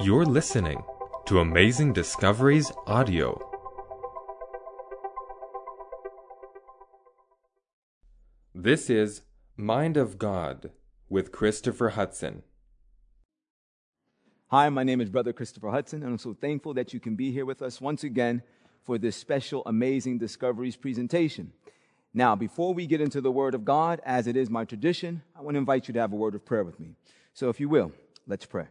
You're listening to Amazing Discoveries Audio. This is Mind of God with Christopher Hudson. Hi, my name is Brother Christopher Hudson, and I'm so thankful that you can be here with us once again for this special Amazing Discoveries presentation. Now, before we get into the Word of God, as it is my tradition, I want to invite you to have a word of prayer with me. So, if you will, let's pray.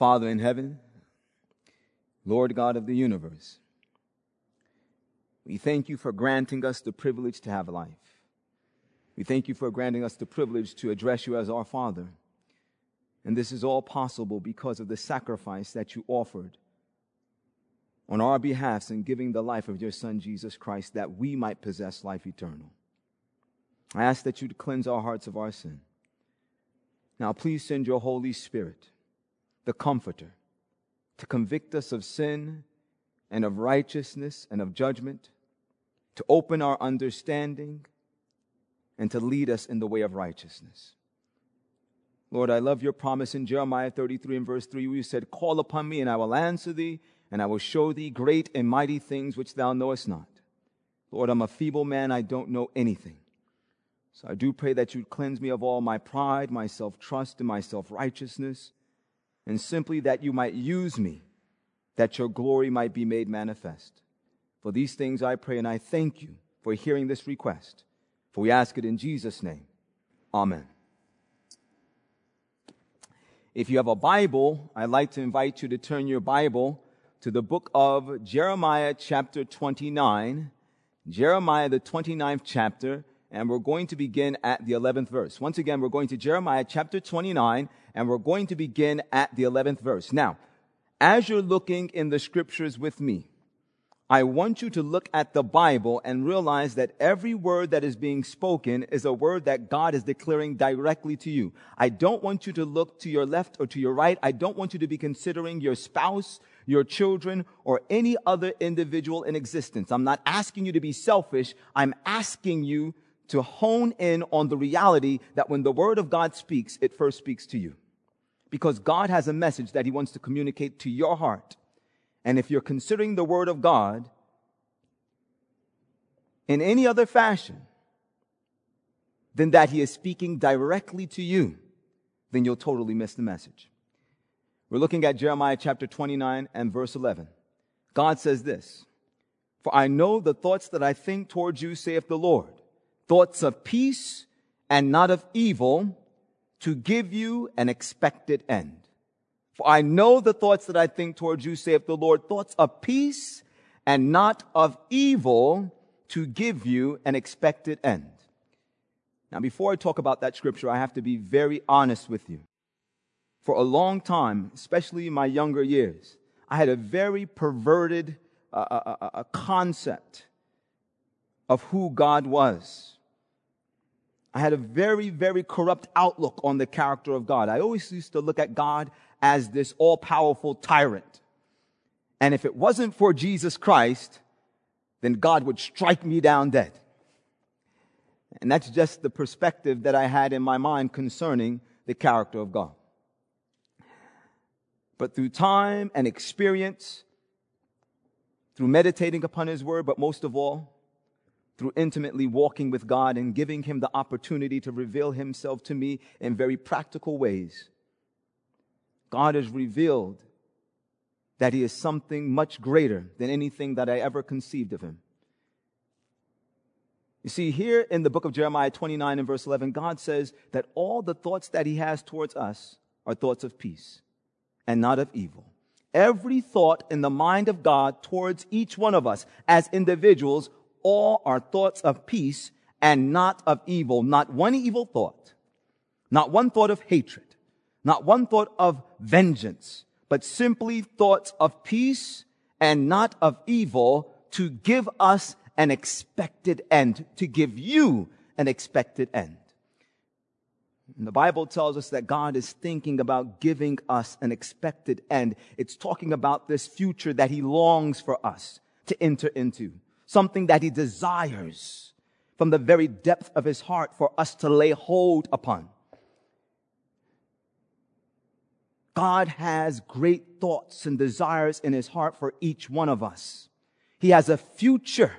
Father in heaven, Lord God of the universe, we thank you for granting us the privilege to have life. We thank you for granting us the privilege to address you as our Father. And this is all possible because of the sacrifice that you offered on our behalf in giving the life of your Son, Jesus Christ, that we might possess life eternal. I ask that you cleanse our hearts of our sin. Now, please send your Holy Spirit, the Comforter, to convict us of sin and of righteousness and of judgment, to open our understanding, and to lead us in the way of righteousness. Lord, I love your promise in Jeremiah 33 and verse 3, where you said, Call upon me, and I will answer thee, and I will show thee great and mighty things which thou knowest not. Lord, I'm a feeble man, I don't know anything. So I do pray that you cleanse me of all my pride, my self trust, and my self righteousness, and simply that you might use me, that your glory might be made manifest. For these things I pray, and I thank you for hearing this request. For we ask it in Jesus' name. Amen. If you have a Bible, I'd like to invite you to turn your Bible to the book of Jeremiah, chapter 29. Jeremiah, the 29th chapter, and we're going to begin at the 11th verse. Once again, we're going to Jeremiah, chapter 29, and we're going to begin at the 11th verse. Now, as you're looking in the scriptures with me, I want you to look at the Bible and realize that every word that is being spoken is a word that God is declaring directly to you. I don't want you to look to your left or to your right. I don't want you to be considering your spouse, your children, or any other individual in existence. I'm not asking you to be selfish. I'm asking you to hone in on the reality that when the word of God speaks, it first speaks to you. Because God has a message that he wants to communicate to your heart. And if you're considering the Word of God in any other fashion than that He is speaking directly to you, then you'll totally miss the message. We're looking at Jeremiah chapter 29 and verse 11. God says this, For I know the thoughts that I think towards you, saith the Lord, thoughts of peace and not of evil, to give you an expected end. For I know the thoughts that I think towards you, saith the Lord, thoughts of peace and not of evil to give you an expected end. Now, before I talk about that scripture, I have to be very honest with you. For a long time, especially in my younger years, I had a very perverted uh, uh, uh, uh concept of who God was. I had a very, very corrupt outlook on the character of God. I always used to look at God as this all powerful tyrant. And if it wasn't for Jesus Christ, then God would strike me down dead. And that's just the perspective that I had in my mind concerning the character of God. But through time and experience, through meditating upon His Word, but most of all, through intimately walking with God and giving Him the opportunity to reveal Himself to me in very practical ways, God has revealed that He is something much greater than anything that I ever conceived of Him. You see, here in the book of Jeremiah 29 and verse 11, God says that all the thoughts that He has towards us are thoughts of peace and not of evil. Every thought in the mind of God towards each one of us as individuals, all are thoughts of peace and not of evil. Not one evil thought, not one thought of hatred, not one thought of vengeance, but simply thoughts of peace and not of evil to give us an expected end, to give you an expected end. And the Bible tells us that God is thinking about giving us an expected end. It's talking about this future that He longs for us to enter into, something that He desires from the very depth of His heart for us to lay hold upon. God has great thoughts and desires in his heart for each one of us. He has a future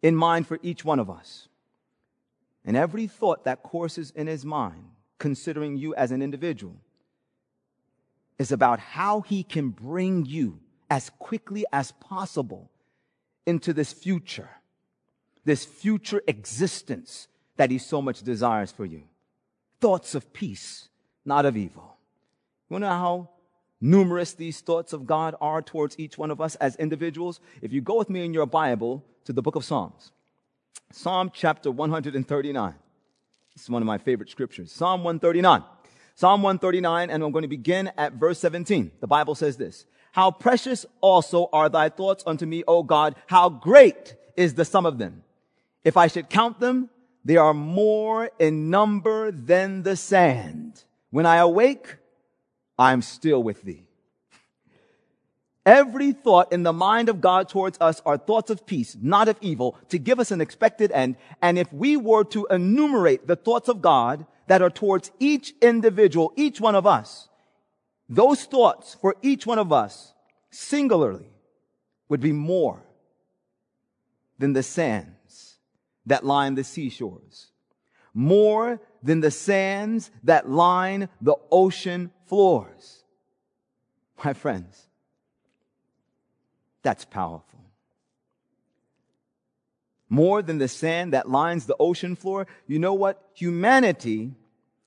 in mind for each one of us. And every thought that courses in his mind, considering you as an individual, is about how he can bring you as quickly as possible into this future, this future existence that he so much desires for you. Thoughts of peace, not of evil. You know how numerous these thoughts of God are towards each one of us as individuals? If you go with me in your Bible to the book of Psalms, Psalm chapter 139. This is one of my favorite scriptures. Psalm 139. Psalm 139, and I'm going to begin at verse 17. The Bible says this. How precious also are thy thoughts unto me, O God. How great is the sum of them. If I should count them, they are more in number than the sand. When I awake, I'm still with thee. Every thought in the mind of God towards us are thoughts of peace, not of evil, to give us an expected end. And if we were to enumerate the thoughts of God that are towards each individual, each one of us, those thoughts for each one of us singularly would be more than the sands that line the seashores, more than the sands that line the ocean floors. My friends, that's powerful. More than the sand that lines the ocean floor, you know what? Humanity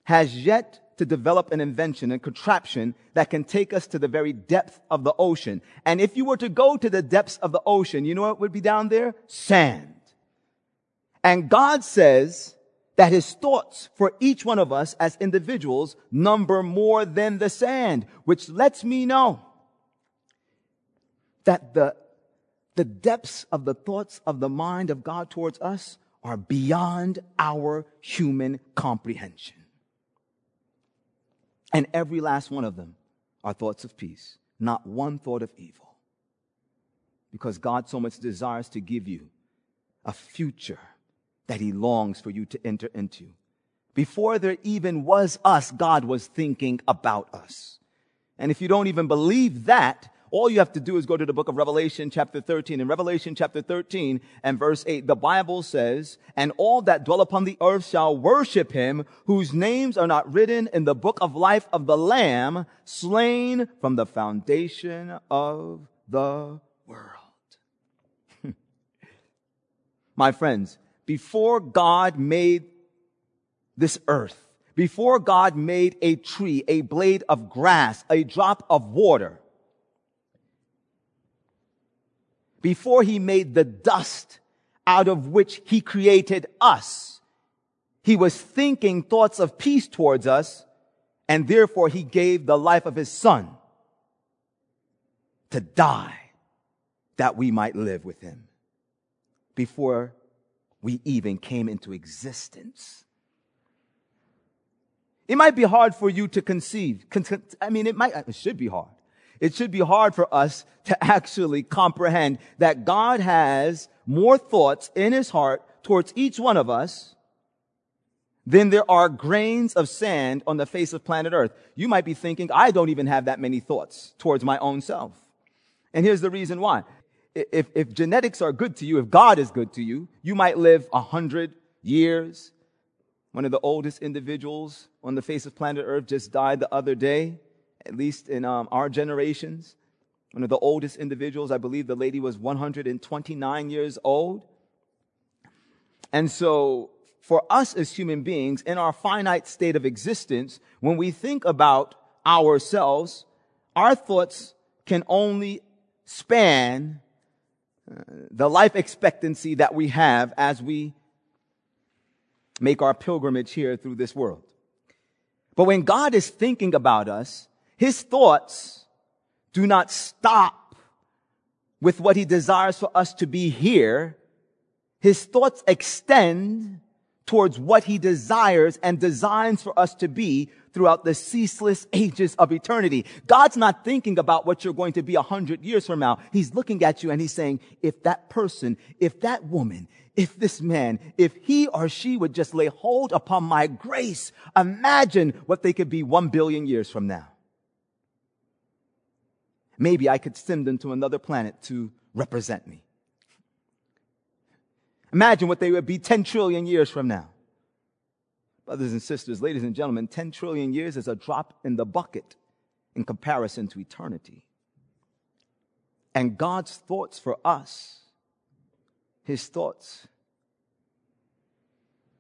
has yet to develop an invention, and contraption that can take us to the very depth of the ocean. And if you were to go to the depths of the ocean, you know what would be down there? Sand. And God says that his thoughts for each one of us as individuals number more than the sand, which lets me know that the, the depths of the thoughts of the mind of God towards us are beyond our human comprehension. And every last one of them are thoughts of peace, not one thought of evil. Because God so much desires to give you a future that He longs for you to enter into. Before there even was us, God was thinking about us. And if you don't even believe that, all you have to do is go to the book of Revelation chapter 13. In Revelation chapter 13 and verse 8, the Bible says, And all that dwell upon the earth shall worship him, whose names are not written in the book of life of the Lamb, slain from the foundation of the world. My friends, before God made this earth, before God made a tree, a blade of grass, a drop of water, before he made the dust out of which he created us, he was thinking thoughts of peace towards us, and therefore he gave the life of his son to die that we might live with him before we even came into existence. It might be hard for you to conceive. I mean, it might, it should be hard it should be hard for us to actually comprehend that God has more thoughts in his heart towards each one of us than there are grains of sand on the face of planet earth. You might be thinking, I don't even have that many thoughts towards my own self. And here's the reason why. If, if genetics are good to you, if God is good to you, you might live a hundred years. One of the oldest individuals on the face of planet earth just died the other day at least in um, our generations. One of the oldest individuals, I believe the lady was 129 years old. And so, for us as human beings, in our finite state of existence, when we think about ourselves, our thoughts can only span uh, the life expectancy that we have as we make our pilgrimage here through this world. But when God is thinking about us, his thoughts do not stop with what he desires for us to be here. His thoughts extend towards what he desires and designs for us to be throughout the ceaseless ages of eternity. God's not thinking about what you're going to be a hundred years from now. He's looking at you and he's saying, if that person, if that woman, if this man, if he or she would just lay hold upon my grace, imagine what they could be one billion years from now. Maybe I could send them to another planet to represent me. Imagine what they would be 10 trillion years from now. Brothers and sisters, ladies and gentlemen, 10 trillion years is a drop in the bucket in comparison to eternity. And God's thoughts for us, His thoughts,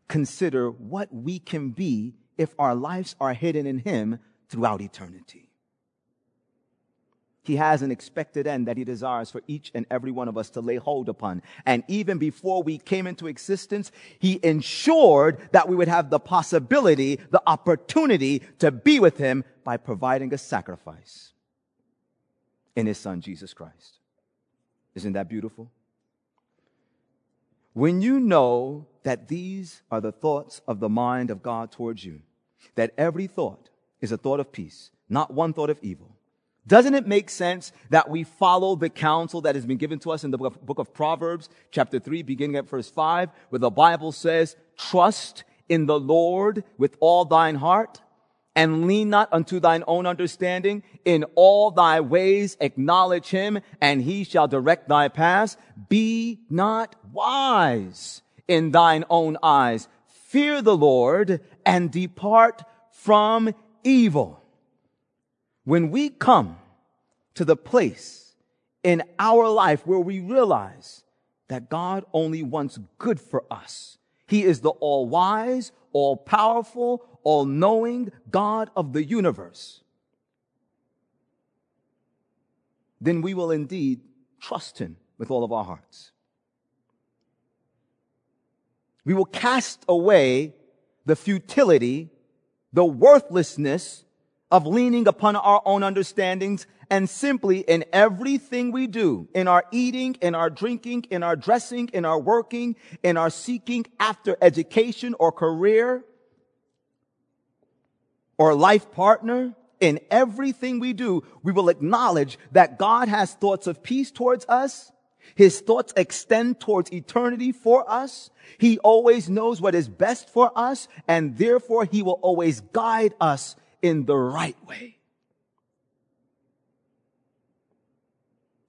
consider what we can be if our lives are hidden in Him throughout eternity. He has an expected end that he desires for each and every one of us to lay hold upon. And even before we came into existence, he ensured that we would have the possibility, the opportunity to be with him by providing a sacrifice in his son, Jesus Christ. Isn't that beautiful? When you know that these are the thoughts of the mind of God towards you, that every thought is a thought of peace, not one thought of evil, doesn't it make sense that we follow the counsel that has been given to us in the book of, Proverbs, chapter 3, beginning at verse 5, where the Bible says, Trust in the Lord with all thine heart, and lean not unto thine own understanding. In all thy ways acknowledge him, and he shall direct thy paths. Be not wise in thine own eyes. Fear the Lord, and depart from evil. When we come to the place in our life where we realize that God only wants good for us, He is the all wise, all powerful, all knowing God of the universe, then we will indeed trust Him with all of our hearts. We will cast away the futility, the worthlessness of leaning upon our own understandings and simply in everything we do, in our eating, in our drinking, in our dressing, in our working, in our seeking after education or career or life partner, in everything we do, we will acknowledge that God has thoughts of peace towards us. His thoughts extend towards eternity for us. He always knows what is best for us, and therefore he will always guide us in the right way.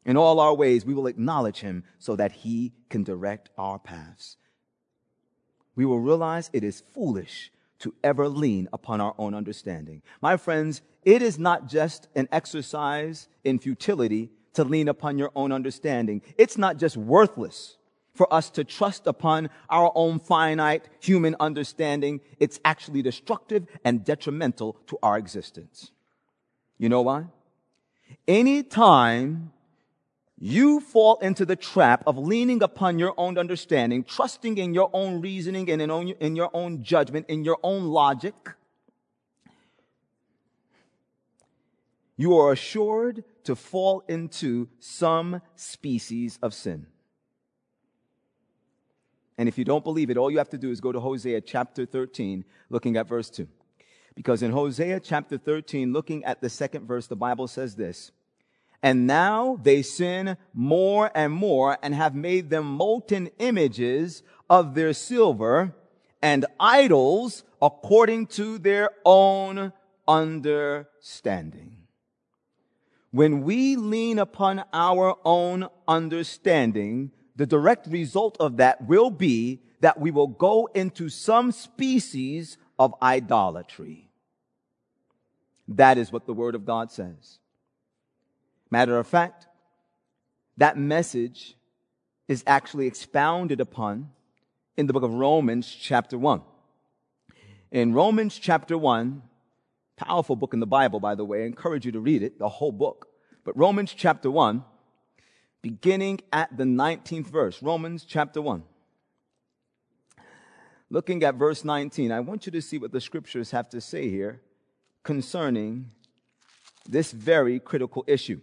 In all our ways, we will acknowledge him so that he can direct our paths. We will realize it is foolish to ever lean upon our own understanding. My friends, it is not just an exercise in futility to lean upon your own understanding. It's not just worthless for us to trust upon our own finite human understanding, it's actually destructive and detrimental to our existence. You know why? Anytime you fall into the trap of leaning upon your own understanding, trusting in your own reasoning and in, in your own judgment, in your own logic, you are assured to fall into some species of sin. And if you don't believe it, all you have to do is go to Hosea chapter 13, looking at verse 2. Because in Hosea chapter 13, looking at the second verse, the Bible says this. And now they sin more and more and have made them molten images of their silver and idols according to their own understanding. When we lean upon our own understanding, the direct result of that will be that we will go into some species of idolatry. That is what the Word of God says. Matter of fact, that message is actually expounded upon in the book of Romans, chapter 1. In Romans, chapter 1, powerful book in the Bible, by the way, I encourage you to read it, the whole book. But Romans, chapter 1, beginning at the 19th verse, Romans chapter 1. Looking at verse 19, I want you to see what the scriptures have to say here concerning this very critical issue.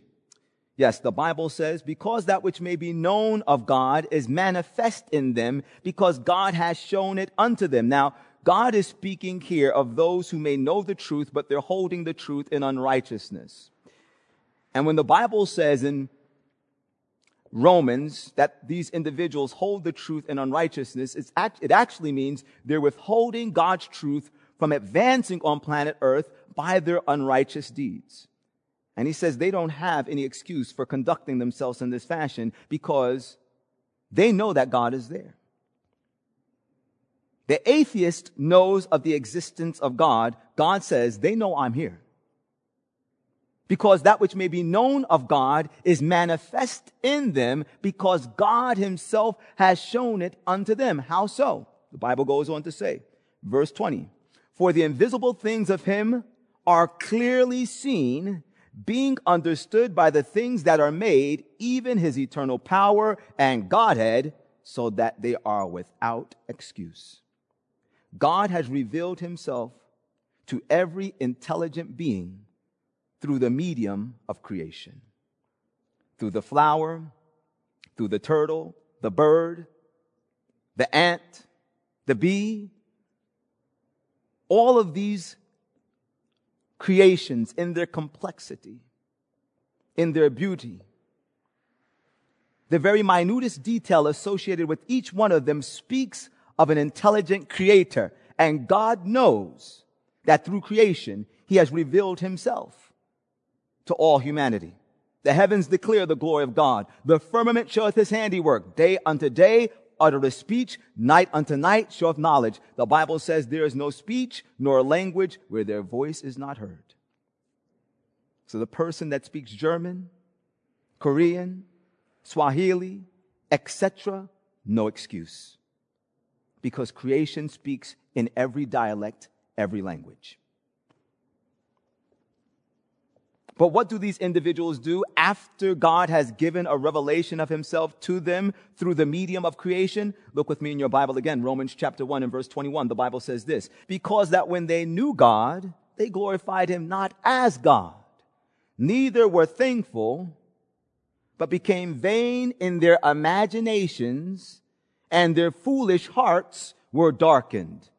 Yes, the Bible says, because that which may be known of God is manifest in them, because God has shown it unto them. Now, God is speaking here of those who may know the truth, but they're holding the truth in unrighteousness. And when the Bible says in Romans that these individuals hold the truth in unrighteousness, act, it actually means they're withholding God's truth from advancing on planet Earth by their unrighteous deeds. And he says they don't have any excuse for conducting themselves in this fashion because they know that God is there. The atheist knows of the existence of God. God says, they know I'm here. Because that which may be known of God is manifest in them because God himself has shown it unto them. How so? The Bible goes on to say, verse 20, for the invisible things of him are clearly seen, being understood by the things that are made, even his eternal power and Godhead, so that they are without excuse. God has revealed himself to every intelligent being through the medium of creation. Through the flower, through the turtle, the bird, the ant, the bee. All of these creations in their complexity, in their beauty, the very minutest detail associated with each one of them speaks of an intelligent creator. And God knows that through creation, he has revealed himself to all humanity. The heavens declare the glory of God. The firmament showeth his handiwork. Day unto day uttereth speech. Night unto night showeth knowledge. The Bible says there is no speech nor language where their voice is not heard. So the person that speaks German, Korean, Swahili, etc., no excuse because creation speaks in every dialect, every language. But what do these individuals do after God has given a revelation of himself to them through the medium of creation? Look with me in your Bible again, Romans chapter 1 and verse 21. The Bible says this, because that when they knew God, they glorified him not as God, neither were thankful, but became vain in their imaginations and their foolish hearts were darkened.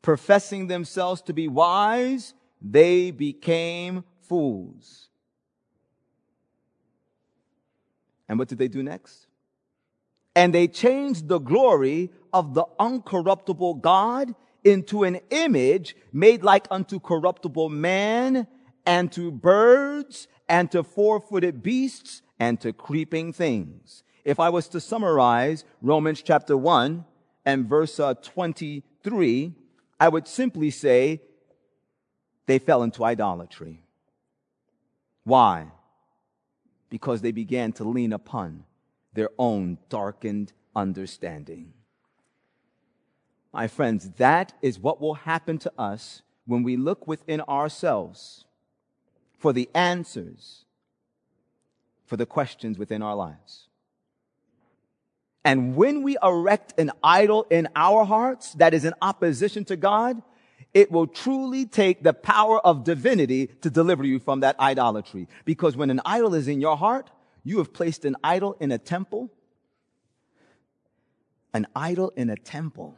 Professing themselves to be wise, they became fools. And what did they do next? And they changed the glory of the uncorruptible God into an image made like unto corruptible man and to birds and to four-footed beasts and to creeping things if I was to summarize Romans chapter 1 and verse uh, 23, I would simply say they fell into idolatry. Why? Because they began to lean upon their own darkened understanding. My friends, that is what will happen to us when we look within ourselves for the answers for the questions within our lives. And when we erect an idol in our hearts that is in opposition to God, it will truly take the power of divinity to deliver you from that idolatry. Because when an idol is in your heart, you have placed an idol in a temple. An idol in a temple.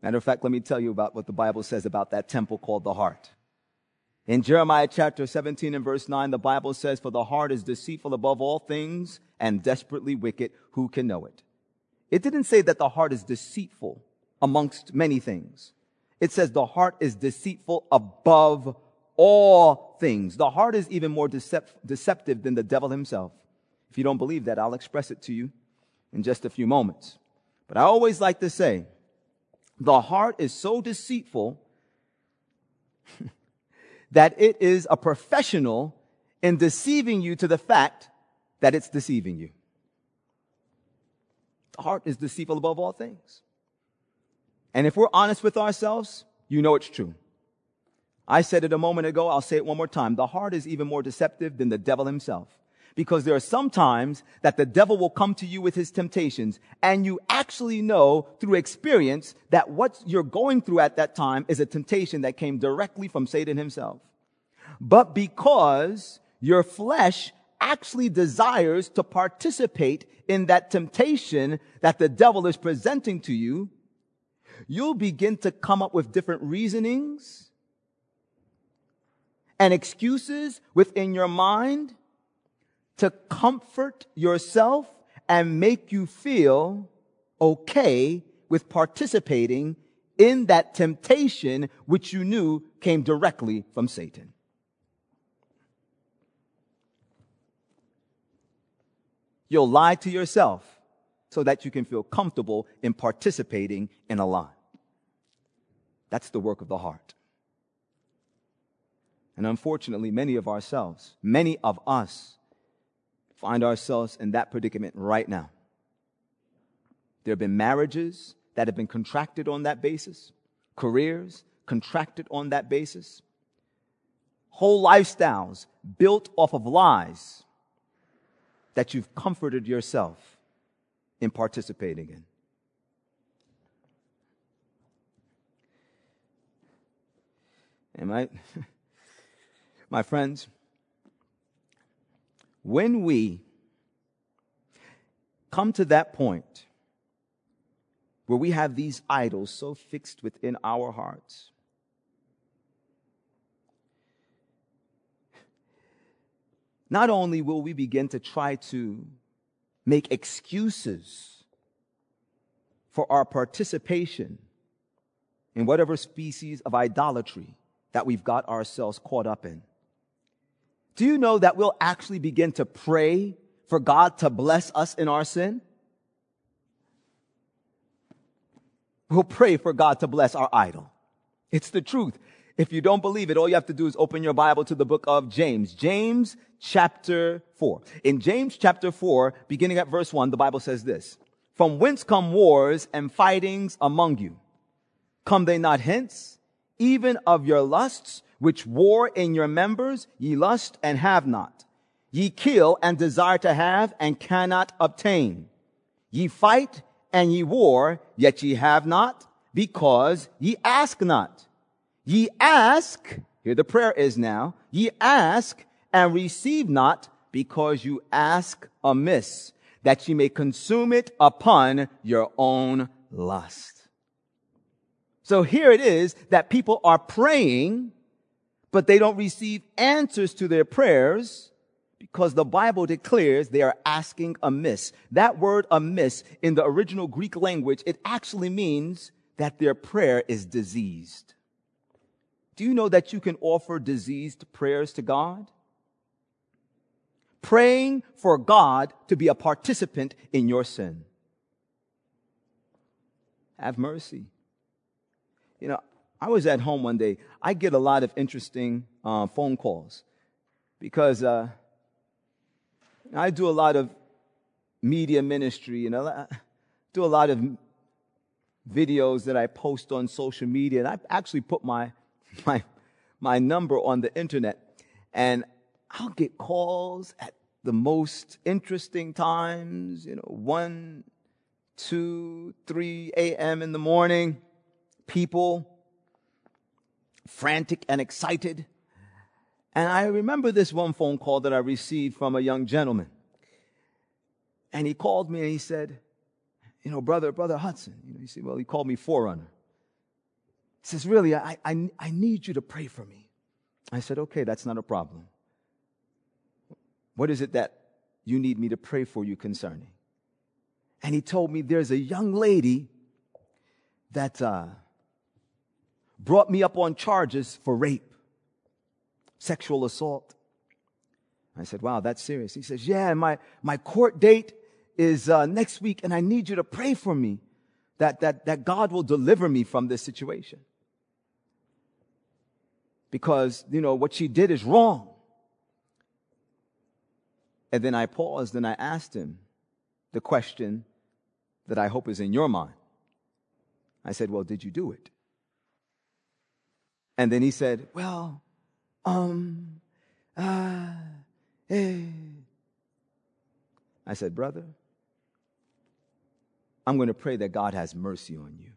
Matter of fact, let me tell you about what the Bible says about that temple called the heart. In Jeremiah chapter 17 and verse 9, the Bible says, For the heart is deceitful above all things and desperately wicked. Who can know it? It didn't say that the heart is deceitful amongst many things. It says the heart is deceitful above all things. The heart is even more decep- deceptive than the devil himself. If you don't believe that, I'll express it to you in just a few moments. But I always like to say, the heart is so deceitful that it is a professional in deceiving you to the fact that it's deceiving you. Heart is deceitful above all things. And if we're honest with ourselves, you know it's true. I said it a moment ago, I'll say it one more time. The heart is even more deceptive than the devil himself because there are some times that the devil will come to you with his temptations and you actually know through experience that what you're going through at that time is a temptation that came directly from Satan himself. But because your flesh actually desires to participate in that temptation that the devil is presenting to you, you'll begin to come up with different reasonings and excuses within your mind to comfort yourself and make you feel okay with participating in that temptation which you knew came directly from Satan. You'll lie to yourself so that you can feel comfortable in participating in a lie. That's the work of the heart. And unfortunately, many of ourselves, many of us find ourselves in that predicament right now. There have been marriages that have been contracted on that basis, careers contracted on that basis, whole lifestyles built off of lies that you've comforted yourself in participating in. And my, my friends, when we come to that point where we have these idols so fixed within our hearts, not only will we begin to try to make excuses for our participation in whatever species of idolatry that we've got ourselves caught up in. Do you know that we'll actually begin to pray for God to bless us in our sin? We'll pray for God to bless our idol. It's the truth. If you don't believe it, all you have to do is open your Bible to the book of James. James chapter 4. In James chapter 4, beginning at verse 1, the Bible says this. From whence come wars and fightings among you? Come they not hence? Even of your lusts, which war in your members, ye lust and have not. Ye kill and desire to have and cannot obtain. Ye fight and ye war, yet ye have not, because ye ask not. Ye ask, here the prayer is now, ye ask and receive not because you ask amiss, that ye may consume it upon your own lust. So here it is that people are praying, but they don't receive answers to their prayers because the Bible declares they are asking amiss. That word amiss in the original Greek language, it actually means that their prayer is diseased. Do you know that you can offer diseased prayers to God? Praying for God to be a participant in your sin. Have mercy. You know, I was at home one day. I get a lot of interesting uh, phone calls because uh, I do a lot of media ministry and I do a lot of videos that I post on social media. And I actually put my my, my number on the internet and I'll get calls at the most interesting times, you know, 1, 2, 3 a.m. in the morning. People frantic and excited. And I remember this one phone call that I received from a young gentleman. And he called me and he said, you know, brother, brother Hudson, you know, he said, well, he called me Forerunner says, Really, I, I, I need you to pray for me. I said, Okay, that's not a problem. What is it that you need me to pray for you concerning? And he told me there's a young lady that uh, brought me up on charges for rape, sexual assault. I said, Wow, that's serious. He says, Yeah, my, my court date is uh, next week, and I need you to pray for me that, that, that God will deliver me from this situation because, you know, what she did is wrong. And then I paused and I asked him the question that I hope is in your mind. I said, Well, did you do it? And then he said, Well, um, uh, eh. I said, Brother, I'm going to pray that God has mercy on you.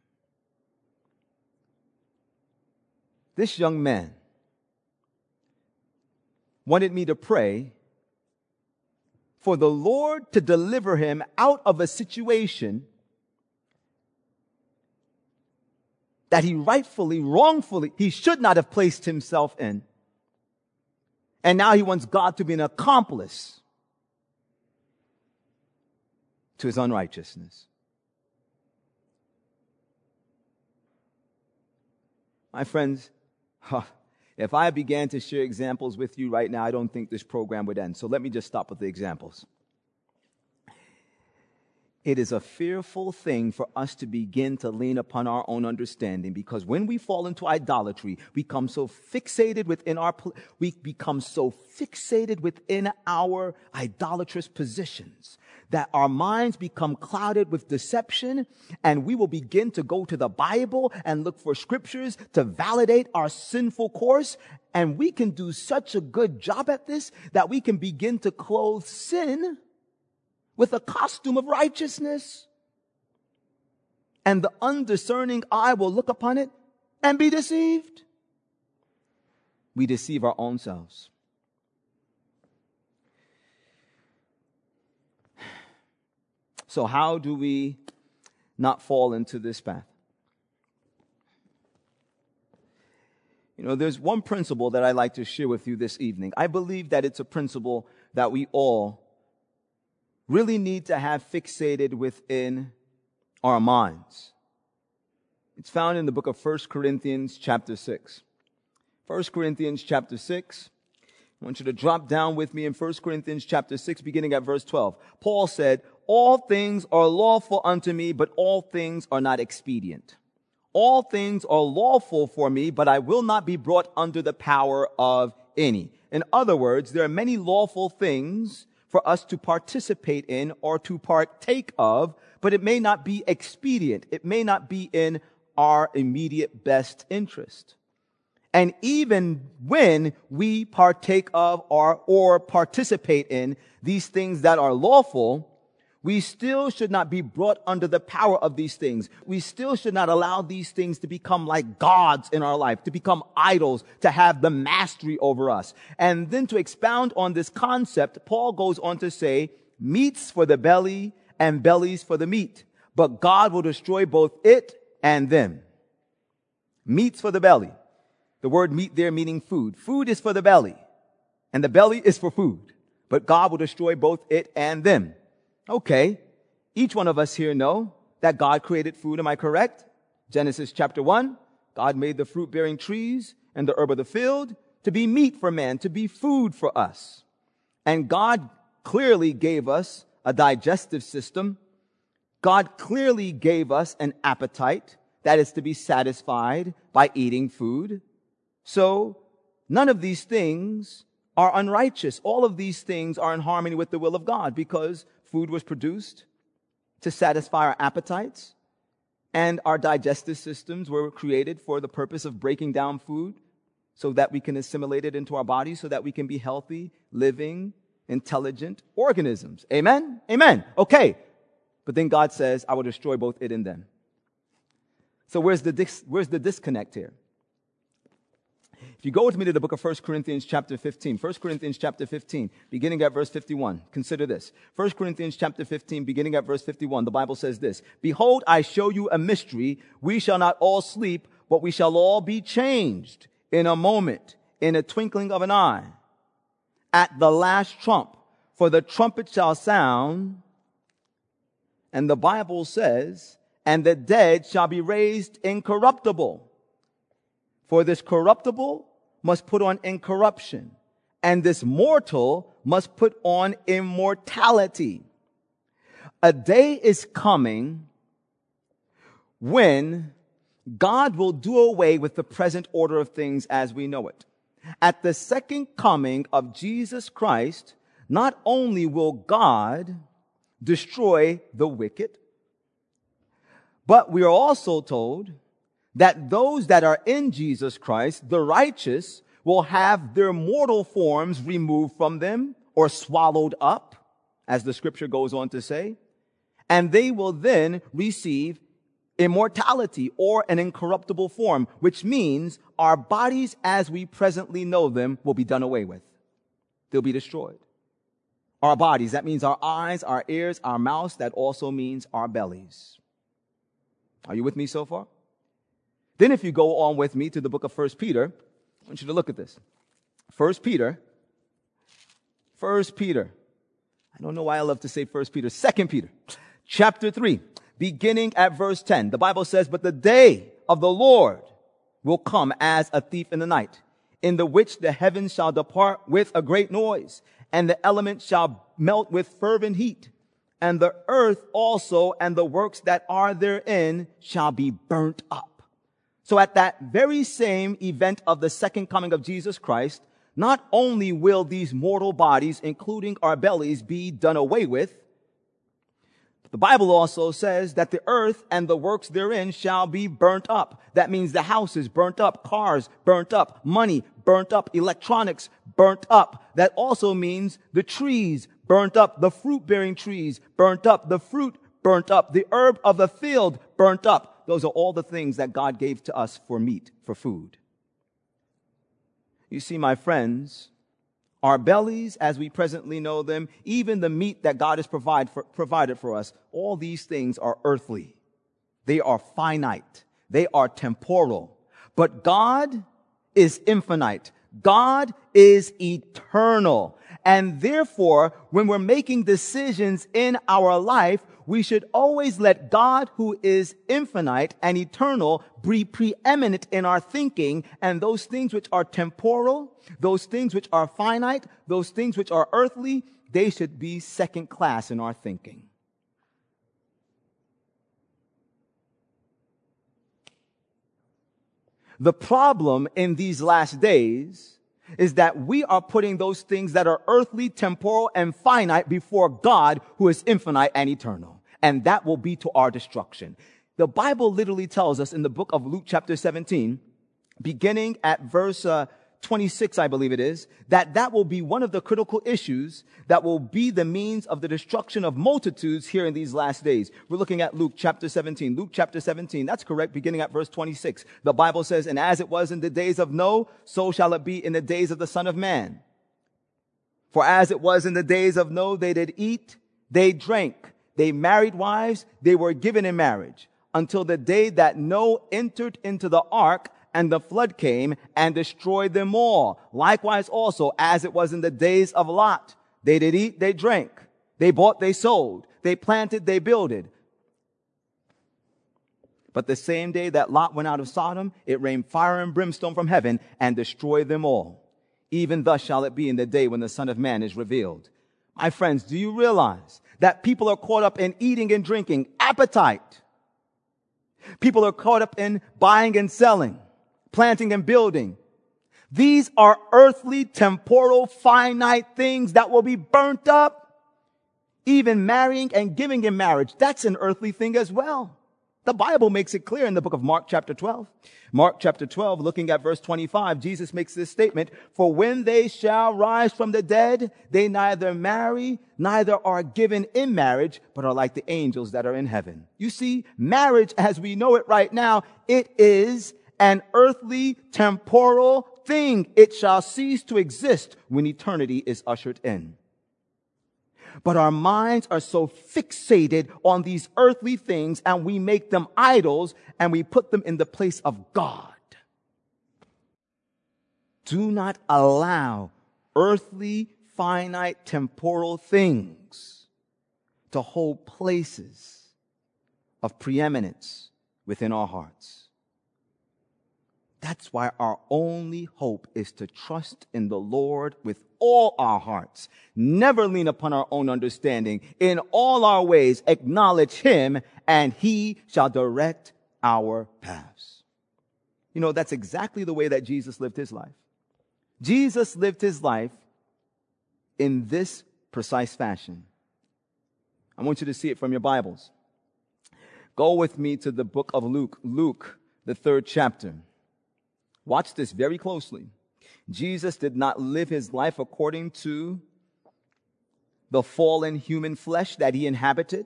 This young man wanted me to pray for the Lord to deliver him out of a situation that he rightfully, wrongfully, he should not have placed himself in. And now he wants God to be an accomplice to his unrighteousness. My friends, huh, if I began to share examples with you right now, I don't think this program would end. So let me just stop with the examples. It is a fearful thing for us to begin to lean upon our own understanding because when we fall into idolatry, we become so fixated within our, we become so fixated within our idolatrous positions that our minds become clouded with deception and we will begin to go to the Bible and look for scriptures to validate our sinful course. And we can do such a good job at this that we can begin to clothe sin with a costume of righteousness. And the undiscerning eye will look upon it and be deceived. We deceive our own selves. So, how do we not fall into this path? You know, there's one principle that I'd like to share with you this evening. I believe that it's a principle that we all really need to have fixated within our minds. It's found in the book of 1 Corinthians chapter 6. 1 Corinthians chapter 6. I want you to drop down with me in 1 Corinthians chapter 6, beginning at verse 12. Paul said, All things are lawful unto me, but all things are not expedient. All things are lawful for me, but I will not be brought under the power of any. In other words, there are many lawful things for us to participate in or to partake of, but it may not be expedient. It may not be in our immediate best interest. And even when we partake of or, or participate in these things that are lawful, we still should not be brought under the power of these things. We still should not allow these things to become like gods in our life, to become idols, to have the mastery over us. And then to expound on this concept, Paul goes on to say, meats for the belly and bellies for the meat, but God will destroy both it and them. Meats for the belly. The word meat there meaning food. Food is for the belly and the belly is for food, but God will destroy both it and them. Okay. Each one of us here know that God created food. Am I correct? Genesis chapter one. God made the fruit bearing trees and the herb of the field to be meat for man, to be food for us. And God clearly gave us a digestive system. God clearly gave us an appetite that is to be satisfied by eating food. So none of these things are unrighteous. All of these things are in harmony with the will of God because food was produced to satisfy our appetites, and our digestive systems were created for the purpose of breaking down food so that we can assimilate it into our bodies so that we can be healthy, living, intelligent organisms. Amen? Amen. Okay. But then God says, I will destroy both it and them. So where's the, dis- where's the disconnect here? If you go with me to the book of 1 Corinthians chapter 15, 1 Corinthians chapter 15, beginning at verse 51, consider this. 1 Corinthians chapter 15, beginning at verse 51, the Bible says this, Behold, I show you a mystery. We shall not all sleep, but we shall all be changed in a moment, in a twinkling of an eye, at the last trump. For the trumpet shall sound, and the Bible says, and the dead shall be raised incorruptible. For this corruptible must put on incorruption, and this mortal must put on immortality. A day is coming when God will do away with the present order of things as we know it. At the second coming of Jesus Christ, not only will God destroy the wicked, but we are also told that those that are in Jesus Christ, the righteous, will have their mortal forms removed from them or swallowed up, as the scripture goes on to say, and they will then receive immortality or an incorruptible form, which means our bodies as we presently know them will be done away with. They'll be destroyed. Our bodies, that means our eyes, our ears, our mouths, that also means our bellies. Are you with me so far? Then if you go on with me to the book of First Peter, I want you to look at this. First Peter, First Peter. I don't know why I love to say First Peter. Second Peter, chapter three, beginning at verse 10. The Bible says, but the day of the Lord will come as a thief in the night, in the which the heavens shall depart with a great noise, and the elements shall melt with fervent heat, and the earth also and the works that are therein shall be burnt up. So at that very same event of the second coming of Jesus Christ, not only will these mortal bodies, including our bellies, be done away with, the Bible also says that the earth and the works therein shall be burnt up. That means the houses burnt up, cars burnt up, money burnt up, electronics burnt up. That also means the trees burnt up, the fruit bearing trees burnt up, the fruit burnt up, the herb of the field burnt up. Those are all the things that God gave to us for meat, for food. You see, my friends, our bellies as we presently know them, even the meat that God has provide for, provided for us, all these things are earthly. They are finite. They are temporal. But God is infinite. God is eternal. And therefore, when we're making decisions in our life, we should always let God, who is infinite and eternal, be preeminent in our thinking. And those things which are temporal, those things which are finite, those things which are earthly, they should be second class in our thinking. The problem in these last days is that we are putting those things that are earthly, temporal, and finite before God who is infinite and eternal. And that will be to our destruction. The Bible literally tells us in the book of Luke chapter 17, beginning at verse uh, 26, I believe it is, that that will be one of the critical issues that will be the means of the destruction of multitudes here in these last days. We're looking at Luke chapter 17. Luke chapter 17, that's correct, beginning at verse 26. The Bible says, And as it was in the days of Noah, so shall it be in the days of the Son of Man. For as it was in the days of Noah, they did eat, they drank, they married wives, they were given in marriage, until the day that Noah entered into the ark, and the flood came and destroyed them all. Likewise also, as it was in the days of Lot, they did eat, they drank, they bought, they sold, they planted, they builded. But the same day that Lot went out of Sodom, it rained fire and brimstone from heaven and destroyed them all. Even thus shall it be in the day when the Son of Man is revealed. My friends, do you realize that people are caught up in eating and drinking, appetite? People are caught up in buying and selling planting and building. These are earthly, temporal, finite things that will be burnt up. Even marrying and giving in marriage, that's an earthly thing as well. The Bible makes it clear in the book of Mark chapter 12. Mark chapter 12, looking at verse 25, Jesus makes this statement, for when they shall rise from the dead, they neither marry, neither are given in marriage, but are like the angels that are in heaven. You see, marriage as we know it right now, it is an earthly, temporal thing. It shall cease to exist when eternity is ushered in. But our minds are so fixated on these earthly things and we make them idols and we put them in the place of God. Do not allow earthly, finite, temporal things to hold places of preeminence within our hearts. That's why our only hope is to trust in the Lord with all our hearts. Never lean upon our own understanding. In all our ways, acknowledge Him and He shall direct our paths. You know, that's exactly the way that Jesus lived His life. Jesus lived His life in this precise fashion. I want you to see it from your Bibles. Go with me to the book of Luke, Luke, the third chapter. Watch this very closely. Jesus did not live his life according to the fallen human flesh that he inhabited.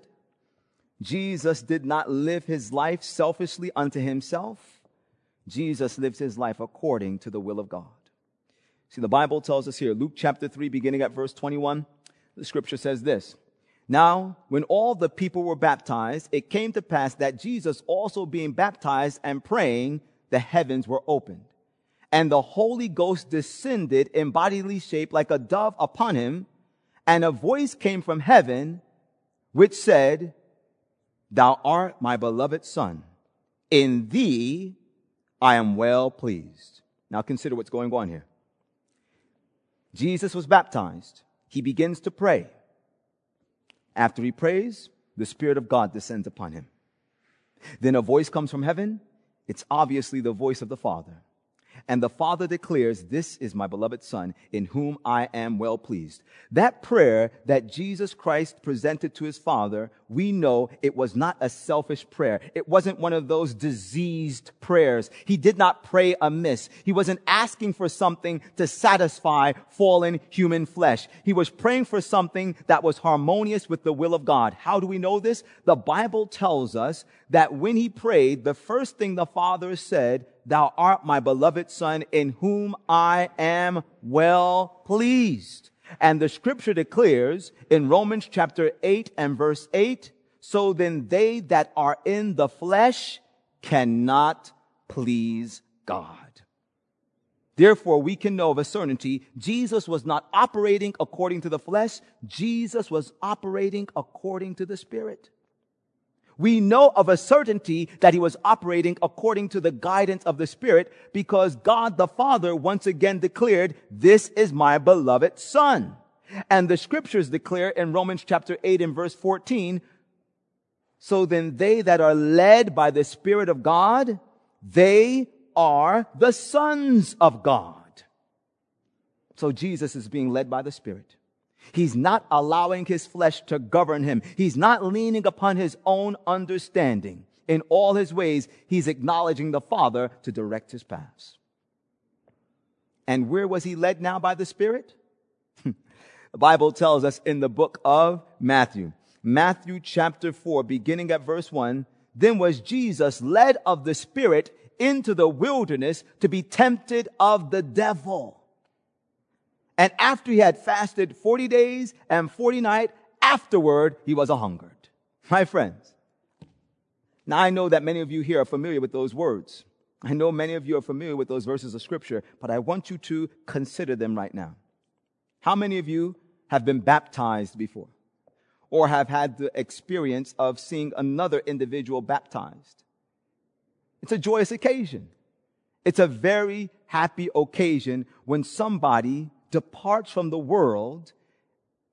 Jesus did not live his life selfishly unto himself. Jesus lived his life according to the will of God. See, the Bible tells us here, Luke chapter 3, beginning at verse 21, the scripture says this. Now, when all the people were baptized, it came to pass that Jesus also being baptized and praying, the heavens were opened. And the Holy Ghost descended in bodily shape like a dove upon him. And a voice came from heaven, which said, Thou art my beloved son. In thee I am well pleased. Now consider what's going on here. Jesus was baptized. He begins to pray. After he prays, the Spirit of God descends upon him. Then a voice comes from heaven. It's obviously the voice of the Father. And the Father declares, This is my beloved Son, in whom I am well pleased. That prayer that Jesus Christ presented to his Father, we know it was not a selfish prayer. It wasn't one of those diseased prayers. He did not pray amiss. He wasn't asking for something to satisfy fallen human flesh. He was praying for something that was harmonious with the will of God. How do we know this? The Bible tells us that when he prayed, the first thing the Father said Thou art my beloved son in whom I am well pleased. And the scripture declares in Romans chapter 8 and verse 8, so then they that are in the flesh cannot please God. Therefore, we can know of a certainty Jesus was not operating according to the flesh. Jesus was operating according to the Spirit we know of a certainty that he was operating according to the guidance of the Spirit because God the Father once again declared, this is my beloved son. And the scriptures declare in Romans chapter 8 and verse 14, so then they that are led by the Spirit of God, they are the sons of God. So Jesus is being led by the Spirit. He's not allowing his flesh to govern him. He's not leaning upon his own understanding. In all his ways, he's acknowledging the Father to direct his paths. And where was he led now by the Spirit? the Bible tells us in the book of Matthew, Matthew chapter 4, beginning at verse 1, then was Jesus led of the Spirit into the wilderness to be tempted of the devil. And after he had fasted 40 days and 40 nights, afterward he was a hungered. My friends, now I know that many of you here are familiar with those words. I know many of you are familiar with those verses of scripture, but I want you to consider them right now. How many of you have been baptized before? Or have had the experience of seeing another individual baptized? It's a joyous occasion. It's a very happy occasion when somebody departs from the world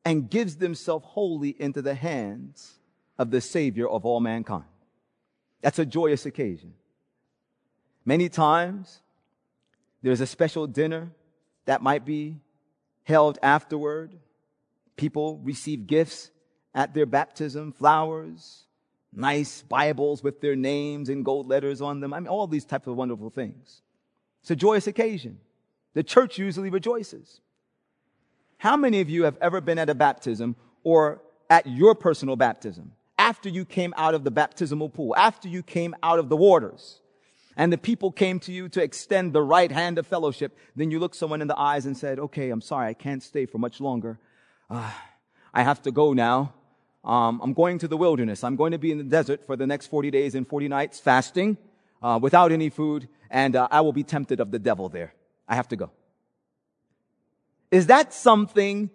and gives themselves wholly into the hands of the Savior of all mankind. That's a joyous occasion. Many times, there's a special dinner that might be held afterward. People receive gifts at their baptism, flowers, nice Bibles with their names and gold letters on them. I mean, all these types of wonderful things. It's a joyous occasion. The church usually rejoices. How many of you have ever been at a baptism or at your personal baptism after you came out of the baptismal pool, after you came out of the waters? and the people came to you to extend the right hand of fellowship, then you looked someone in the eyes and said, okay, I'm sorry, I can't stay for much longer. Uh, I have to go now. Um, I'm going to the wilderness. I'm going to be in the desert for the next 40 days and 40 nights fasting, uh, without any food, and uh, I will be tempted of the devil there. I have to go. Is that something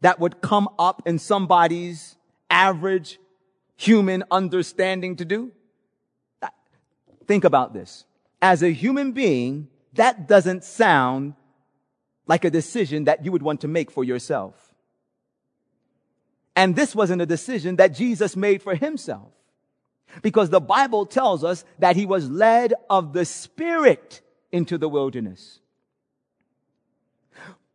that would come up in somebody's average human understanding to do? Think about this. As a human being, that doesn't sound like a decision that you would want to make for yourself. And this wasn't a decision that Jesus made for himself. Because the Bible tells us that he was led of the Spirit into the wilderness.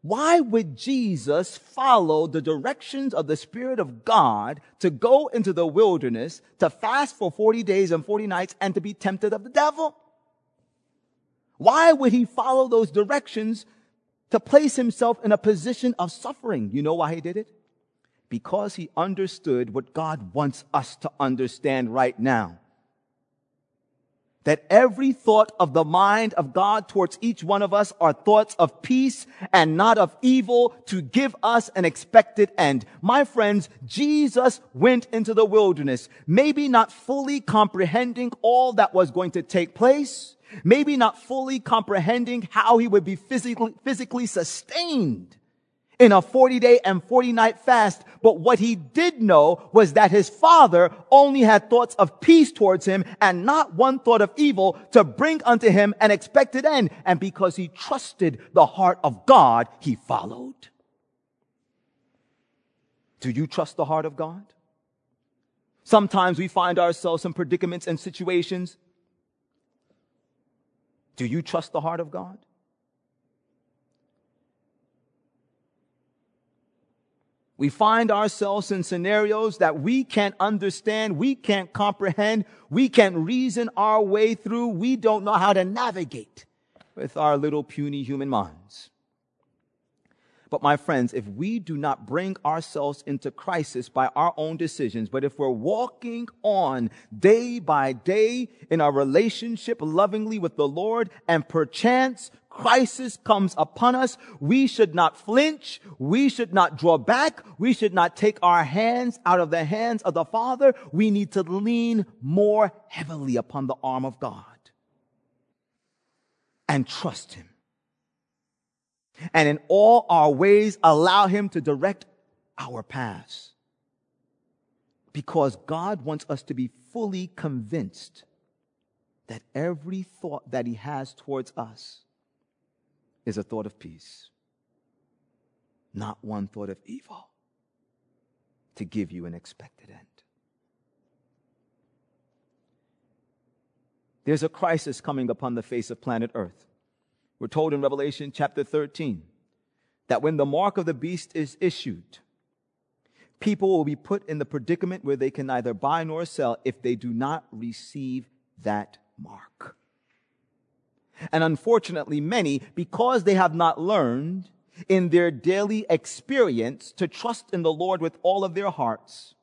Why would Jesus follow the directions of the Spirit of God to go into the wilderness, to fast for 40 days and 40 nights, and to be tempted of the devil? Why would he follow those directions to place himself in a position of suffering? You know why he did it? Because he understood what God wants us to understand right now that every thought of the mind of God towards each one of us are thoughts of peace and not of evil to give us an expected end. My friends, Jesus went into the wilderness, maybe not fully comprehending all that was going to take place, maybe not fully comprehending how he would be physically, physically sustained in a 40 day and 40 night fast. But what he did know was that his father only had thoughts of peace towards him and not one thought of evil to bring unto him an expected end. And because he trusted the heart of God, he followed. Do you trust the heart of God? Sometimes we find ourselves in predicaments and situations. Do you trust the heart of God? We find ourselves in scenarios that we can't understand, we can't comprehend, we can't reason our way through, we don't know how to navigate with our little puny human minds. But my friends, if we do not bring ourselves into crisis by our own decisions, but if we're walking on day by day in our relationship lovingly with the Lord and perchance crisis comes upon us, we should not flinch. We should not draw back. We should not take our hands out of the hands of the Father. We need to lean more heavily upon the arm of God and trust Him. And in all our ways, allow Him to direct our paths. Because God wants us to be fully convinced that every thought that He has towards us is a thought of peace, not one thought of evil to give you an expected end. There's a crisis coming upon the face of planet Earth. We're told in Revelation chapter 13 that when the mark of the beast is issued, people will be put in the predicament where they can neither buy nor sell if they do not receive that mark. And unfortunately, many, because they have not learned in their daily experience to trust in the Lord with all of their hearts,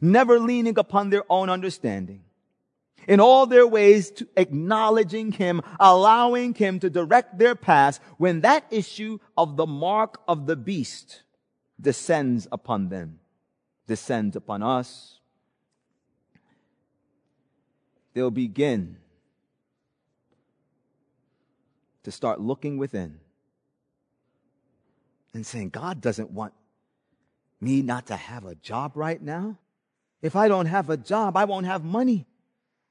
never leaning upon their own understanding, in all their ways to acknowledging Him, allowing Him to direct their paths, when that issue of the mark of the beast descends upon them, descends upon us, they'll begin to start looking within and saying, God doesn't want me not to have a job right now. If I don't have a job, I won't have money.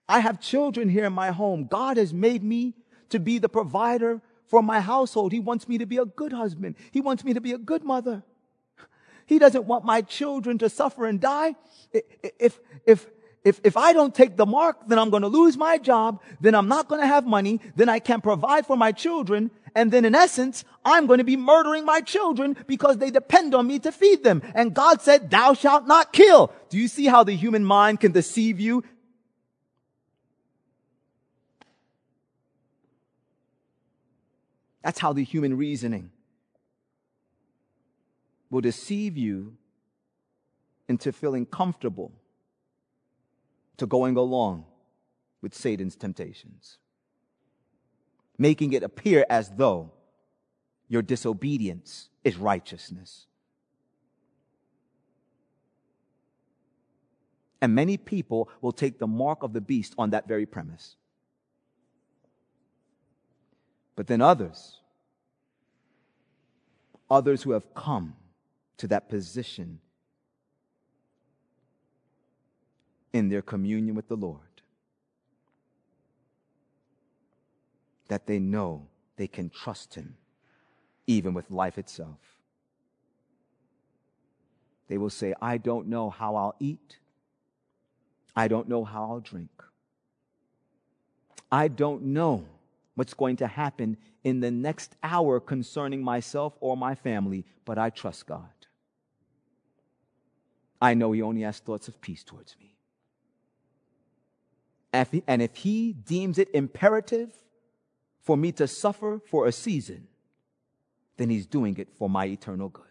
I have children here in my home. God has made me to be the provider for my household. He wants me to be a good husband. He wants me to be a good mother. He doesn't want my children to suffer and die. If, if, if, if I don't take the mark, then I'm going to lose my job. Then I'm not going to have money. Then I can't provide for my children. And then in essence, I'm going to be murdering my children because they depend on me to feed them. And God said, thou shalt not kill. Do you see how the human mind can deceive you? That's how the human reasoning will deceive you into feeling comfortable to going along with Satan's temptations, making it appear as though your disobedience is righteousness. And many people will take the mark of the beast on that very premise. But then others, others who have come to that position in their communion with the Lord. That they know they can trust Him even with life itself. They will say, I don't know how I'll eat. I don't know how I'll drink. I don't know what's going to happen in the next hour concerning myself or my family, but I trust God. I know He only has thoughts of peace towards me. And if he deems it imperative for me to suffer for a season, then he's doing it for my eternal good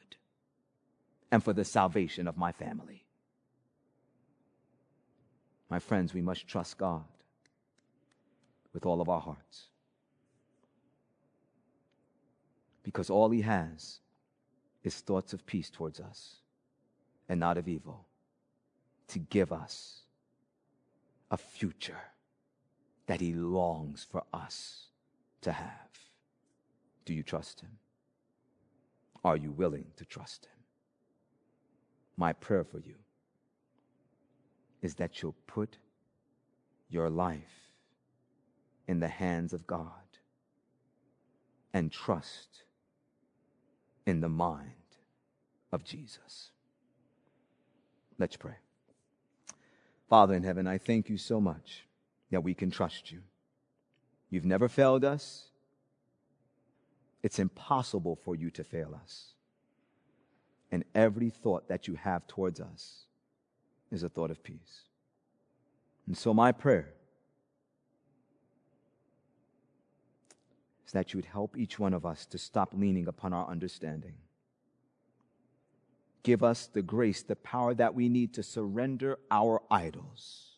and for the salvation of my family. My friends, we must trust God with all of our hearts. Because all he has is thoughts of peace towards us and not of evil to give us a future that He longs for us to have. Do you trust Him? Are you willing to trust Him? My prayer for you is that you'll put your life in the hands of God and trust in the mind of Jesus. Let's pray. Father in heaven, I thank you so much that we can trust you. You've never failed us. It's impossible for you to fail us. And every thought that you have towards us is a thought of peace. And so, my prayer is that you would help each one of us to stop leaning upon our understanding. Give us the grace, the power that we need to surrender our idols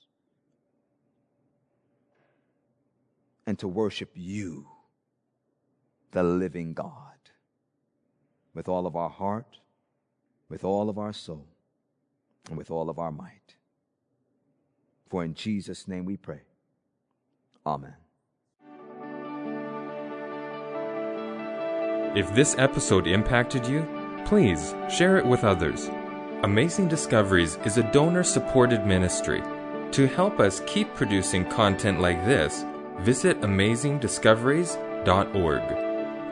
and to worship you, the living God, with all of our heart, with all of our soul, and with all of our might. For in Jesus' name we pray. Amen. If this episode impacted you, please share it with others. Amazing Discoveries is a donor supported ministry. To help us keep producing content like this, visit amazingdiscoveries.org.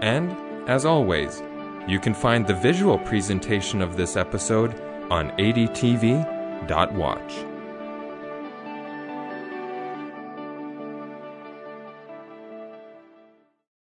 And, as always, you can find the visual presentation of this episode on adtv.watch.